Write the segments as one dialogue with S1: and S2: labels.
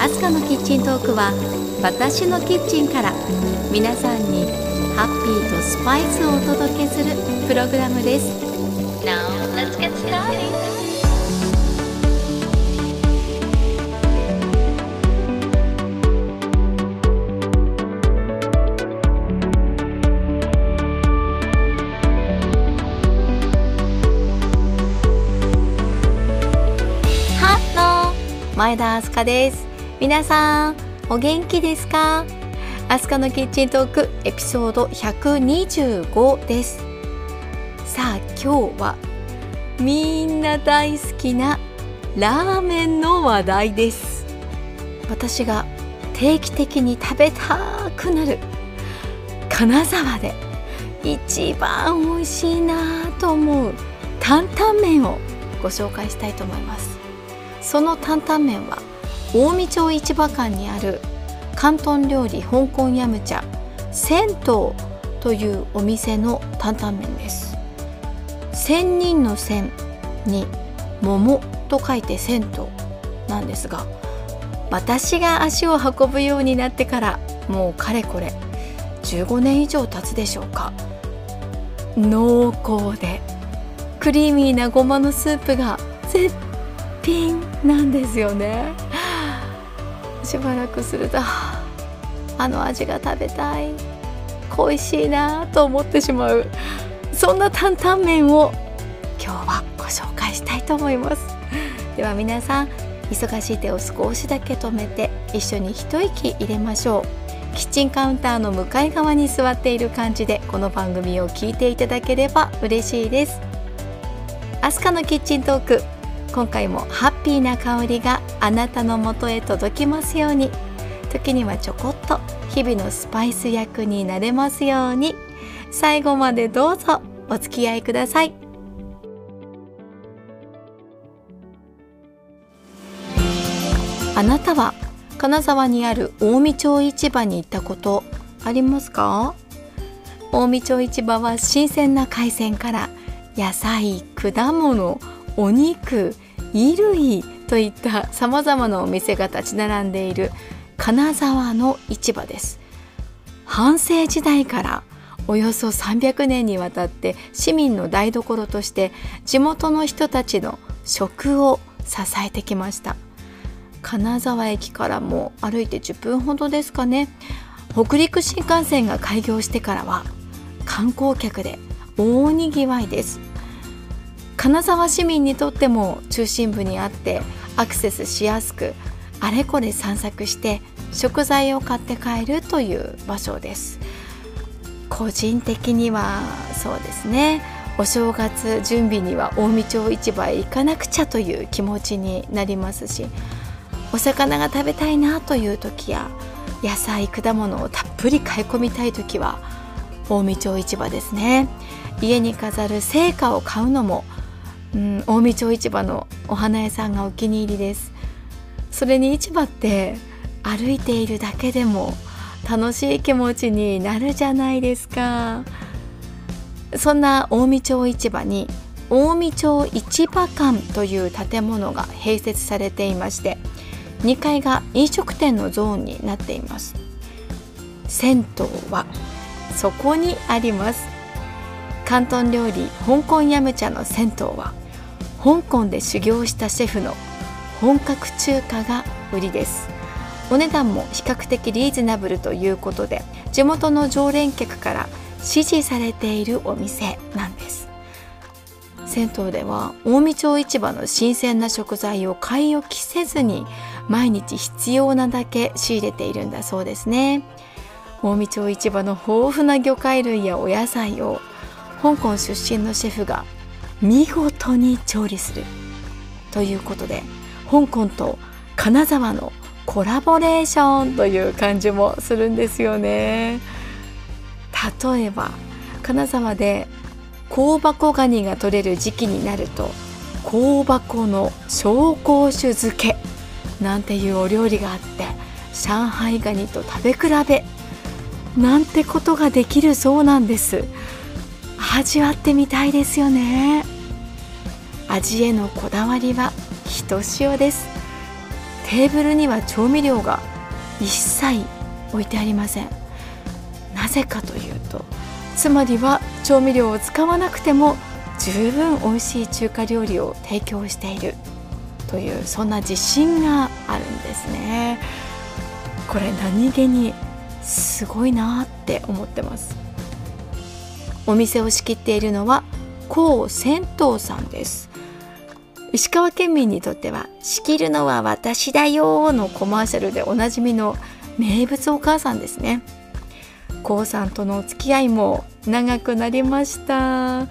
S1: アスカのキッチントークは私のキッチンから皆さんにハッピーとスパイスをお届けするプログラムです。
S2: Now
S1: 前田明日香です。皆さんお元気ですか？明日香のキッチントークエピソード125です。さあ今日はみんな大好きなラーメンの話題です。私が定期的に食べたくなる金沢で一番美味しいなと思う担々麺をご紹介したいと思います。その担々麺は近江町市場館にある広東料理香港ヤムチャ銭湯というお店の担々麺です。千人の千に桃と書いて銭湯なんですが私が足を運ぶようになってからもうかれこれ15年以上経つでしょうか。濃厚でクリーミーなごまのスープが絶品。なんですよね。しばらくするとあの味が食べたい。恋しいなと思ってしまう。そんな担々麺を今日はご紹介したいと思います。では皆さん忙しい手を少しだけ止めて一緒に一息入れましょう。キッチンカウンターの向かい側に座っている感じでこの番組を聞いていただければ嬉しいです。アスカのキッチントーク今回もハッピーな香りがあなたのもとへ届きますように。時にはちょこっと日々のスパイス役になれますように。最後までどうぞお付き合いください。あなたは金沢にある近江町市場に行ったことありますか？近江町市場は新鮮な海鮮から野菜果物お肉衣類といったさまざまなお店が立ち並んでいる金沢の市場です。半世時代からおよそ300年にわたって市民の台所として地元の人たちの食を支えてきました。金沢駅からも歩いて10分ほどですかね。北陸新幹線が開業してからは観光客で大にぎわいです。金沢市民にとっても中心部にあってアクセスしやすくあれこれ散策して食材を買って帰るという場所です。個人的にはそうですね。お正月準備には近江町市場へ行かなくちゃという気持ちになりますしお魚が食べたいなという時や野菜果物をたっぷり買い込みたい時は近江町市場ですね。家に飾る成果を買うのも、うん、近江町市場のお花屋さんがお気に入りです。それに市場って歩いているだけでも楽しい気持ちになるじゃないですか。そんな近江町市場に近江町市場館という建物が併設されていまして2階が飲食店のゾーンになっています。銭湯はそこにあります。広東料理香港ヤムチャの銭湯は香港で修行したシェフの本格中華が売りです。お値段も比較的リーズナブルということで地元の常連客から支持されているお店なんです。銭湯では近江町市場の新鮮な食材を買い置きせずに毎日必要なだけ仕入れているんだそうですね。近江町市場の豊富な魚介類やお野菜を香港出身のシェフが見事に調理する。ということで香港と金沢のコラボレーションという感じもするんですよね。例えば金沢で香箱ガニが取れる時期になると香箱の紹興酒漬けなんていうお料理があって上海ガニと食べ比べなんてことができるそうなんです。味わってみたいですよね。味へのこだわりはひとしおです。テーブルには調味料が一切置いてありません。なぜかというとつまりは調味料を使わなくても十分美味しい中華料理を提供しているというそんな自信があるんですね。これ何気にすごいなって思ってます。お店を仕切っているのは高銭湯さんです。石川県民にとっては「仕切るのは私だよ」のコマーシャルでおなじみの名物お母さんですね。高さんとのお付き合いも長くなりました。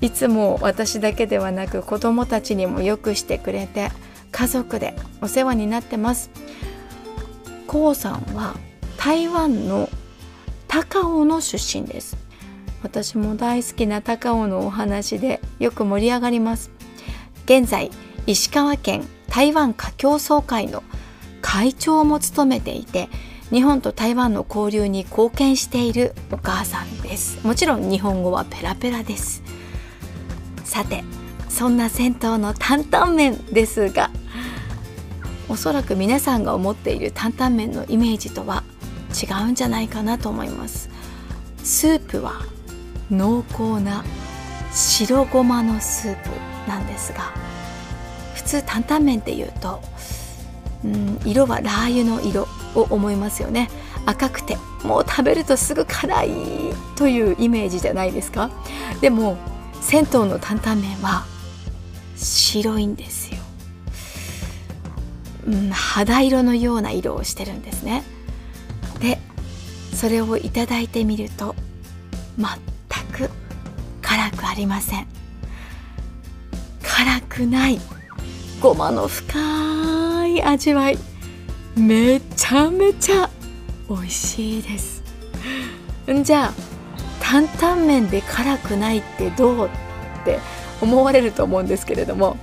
S1: いつも私だけではなく子供たちにもよくしてくれて家族でお世話になってます。高さんは台湾の高尾の出身です。私も大好きな高尾のお話でよく盛り上がります。現在石川県台湾華僑総会の会長も務めていて日本と台湾の交流に貢献しているお母さんです。もちろん日本語はペラペラです。さてそんな銭湯の担々麺ですがおそらく皆さんが思っている担々麺のイメージとは違うんじゃないかなと思います。スープは濃厚な白ごまのスープなんですが普通担々麺っていうとうん色はラー油の色を思いますよね。赤くてもう食べるとすぐ辛いというイメージじゃないですか？でも銭湯の担々麺は白いんですよ、うん、肌色のような色をしてるんですね。でそれをいただいてみると全辛くありません。辛くない。ごまの深い味わい。めちゃめちゃ美味しいです。じゃあ担々麺で辛くないってどうって思われると思うんですけれども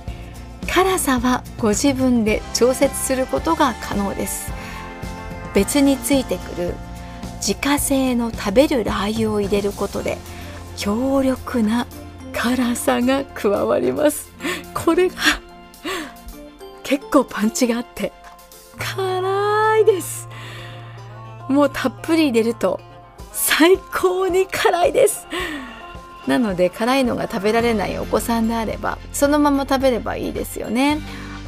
S1: 辛さはご自分で調節することが可能です。別についてくる。自家製の食べるラー油を入れることで強力な辛さが加わります。これが結構パンチがあって辛いです。もうたっぷり入れると最高に辛いです。なので辛いのが食べられないお子さんであればそのまま食べればいいですよね。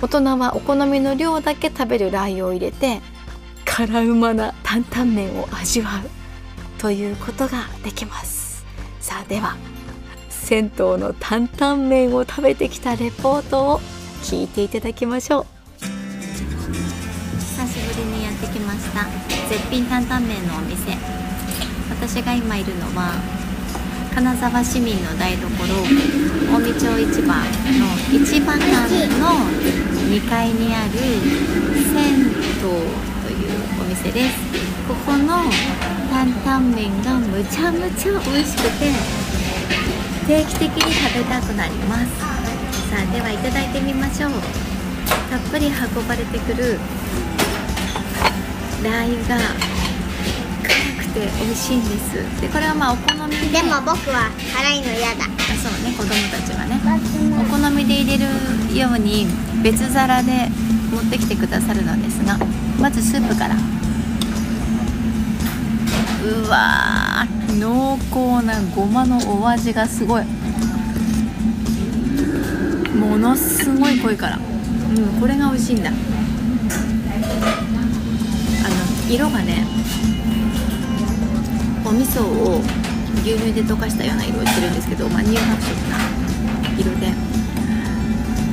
S1: 大人はお好みの量だけ食べるラー油を入れて辛うまな担々麺を味わうということができます。さあでは銭湯の担々麺を食べてきたレポートを聞いていただきましょう。
S3: 久しぶりにやってきました。絶品担々麺のお店。私が今いるのは金沢市民の台所近江町市場の市場館の2階にある銭湯というお店です。ここの担々麺がむちゃむちゃ美味しくて定期的に食べたくなります。さあではいただいてみましょう。たっぷり運ばれてくるラー油が辛くて美味しいんです。でこれはまあお好みで。
S4: でも僕は辛いの嫌だ。
S3: あそうね子供たちはね。お好みで入れるように別皿で持ってきてくださるのですがまずスープからうわ濃厚なごまのお味がすごい。ものすごい濃いから。うんこれが美味しいんだ。あの色がねお味噌を牛乳で溶かしたような色をしてるんですけど、まあ、乳白色な色で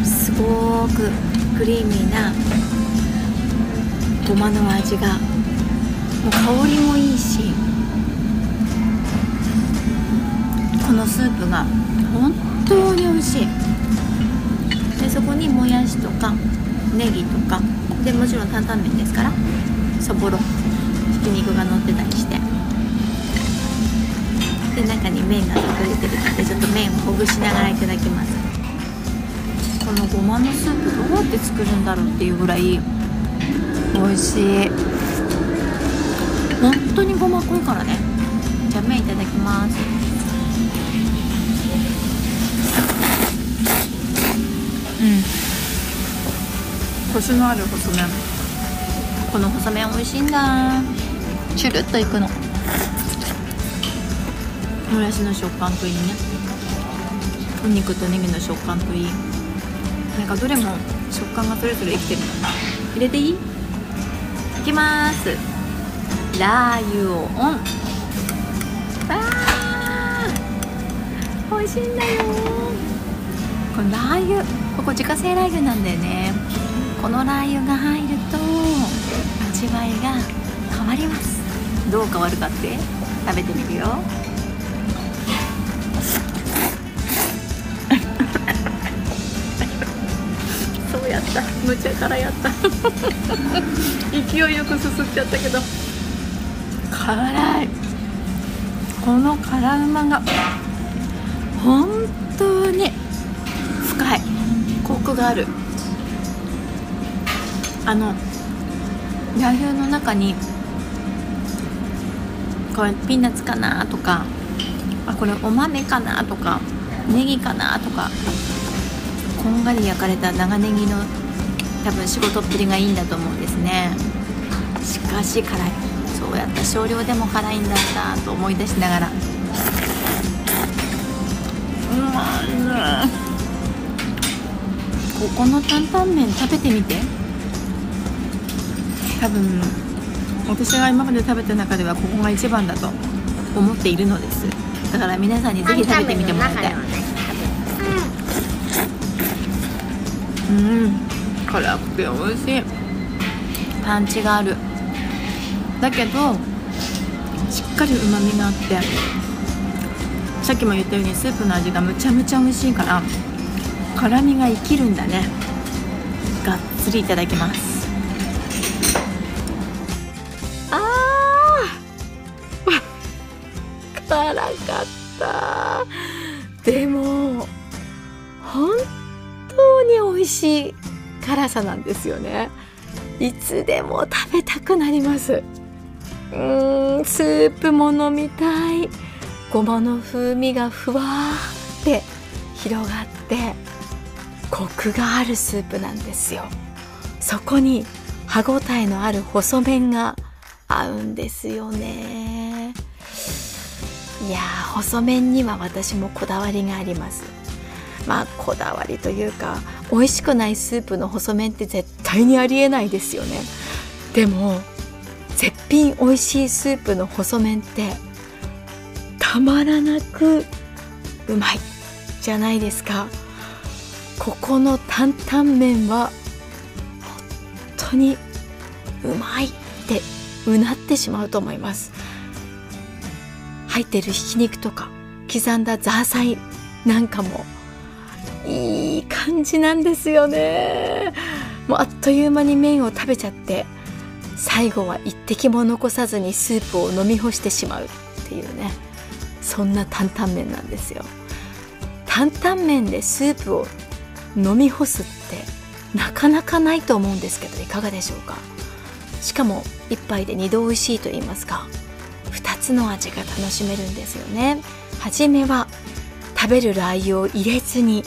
S3: すごくクリーミーなごまの味が香りもいいしこのスープが本当に美味しい。でそこにもやしとかネギとかでもちろん担々麺ですからそぼろひき肉が乗ってたりして。で中に麺が隠れてるのでちょっと麺をほぐしながらいただきます。このごまのスープどうやって作るんだろうっていうぐらい美味しい。本当にごま濃いからね。じゃあ麺いただきます。
S1: コシのある細麺。この細麺美味しいんだ。チュルッといくの。もやしの食感といいね。お肉とネギの食感といい。なんかどれも食感がそれぞれ生きてる。入れていい？いきますラー油をオン。あ。ー美味しいんだよ。このラー油ここ自家製ラー油なんだよね。このラー油が入ると味わいが変わります。どう変わるかって？食べてみるよ。そうやった。むちゃからやった。勢いよくすすっちゃったけど辛い。この辛うまが本当に深い。コクがある。あのラー油の中にこれピーナッツかなとかあこれお豆かなとかネギかなとかこんがり焼かれた長ネギの多分仕事っぷりがいいんだと思うんですね。しかし辛い。そうやった少量でも辛いんだったと思い出しながら。うまいねここの担々麺食べてみて。多分私が今まで食べた中ではここが一番だと思っているのです。だから皆さんにぜひ食べてみてもらいたい。うん。辛くて美味しい。パンチがあるだけどしっかりうまみがあってさっきも言ったようにスープの味がむちゃむちゃ美味しいから辛みが生きるんだね。がっつりいただきます。あー辛かった。でも本当に美味しい辛さなんですよね。いつでも食べたくなります。うんスープも飲みたい。ごまの風味がふわって広がってコクがあるスープなんですよ。そこに歯ごたえのある細麺が合うんですよね。いや細麺には私もこだわりがあります。まあこだわりというか美味しくないスープの細麺って絶対にありえないですよね。でも絶品美味しいスープの細麺ってたまらなくうまいじゃないですか。ここの担々麺は本当にうまいってうなってしまうと思います。入ってるひき肉とか刻んだザーサイなんかもいい感じなんですよね。もうあっという間に麺を食べちゃって最後は一滴も残さずにスープを飲み干してしまうっていうね。そんな担々麺なんですよ。担々麺でスープを飲み干すってなかなかないと思うんですけどいかがでしょうか？しかも1杯で2度美味しいと言いますか2つの味が楽しめるんですよね。初めは食べるラー油を入れずに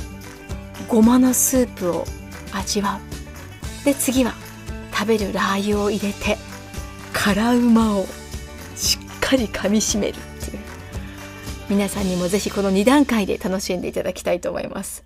S1: ごまのスープを味わう。で次は食べるラー油を入れて辛うまをしっかり噛みしめるっていう。皆さんにもぜひこの2段階で楽しんでいただきたいと思います。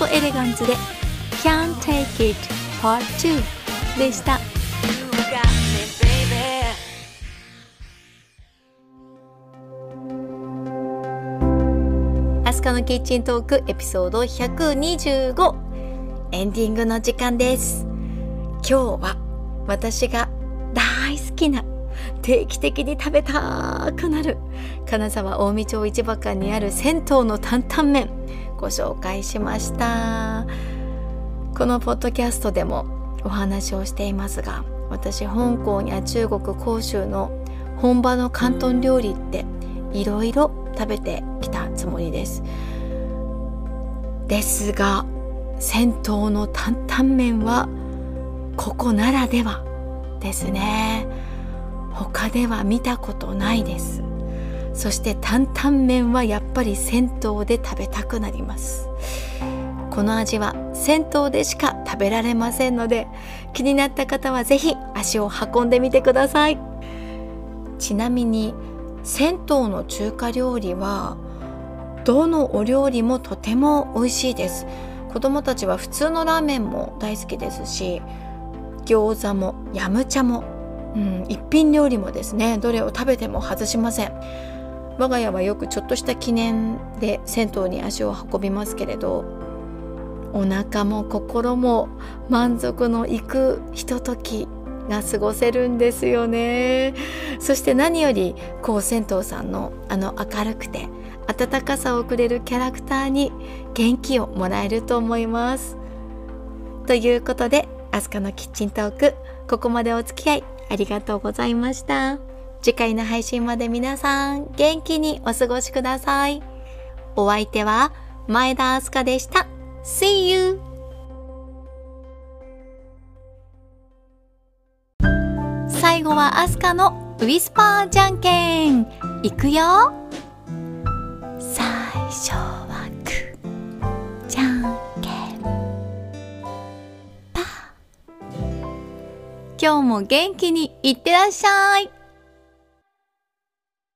S1: ットロットエレガンズで Can't Take It Part 2でした。アスカのキッチントークエピソード125エンディングの時間です。今日は私が大好きな定期的に食べたくなる金沢近江町市場館にある銭湯の担々麺。ご紹介しました。このポッドキャストでもお話をしていますが私香港や中国広州の本場の広東料理っていろいろ食べてきたつもりです。ですが銭湯の担々麺はここならではですね。他では見たことないです。そして担々麺はやっぱり銭湯で食べたくなります。この味は銭湯でしか食べられませんので気になった方はぜひ足を運んでみてください。ちなみに銭湯の中華料理はどのお料理もとても美味しいです。子供たちは普通のラーメンも大好きですし餃子もヤムチャも、うん、一品料理もですねどれを食べても外しません。我が家はよくちょっとした記念で銭湯に足を運びますけれどお腹も心も満足のいくひとときが過ごせるんですよね。そして何よりこう銭湯さんのあの明るくて温かさをくれるキャラクターに元気をもらえると思います。ということでアスカのキッチントークここまでお付き合いありがとうございました。次回の配信まで皆さん元気にお過ごしください。お相手は前田明日香でした。See you! 最後はアスカのウィスパーじゃんけん。いくよ。最初はグーじゃんけん。パー。今日も元気にいってらっしゃい。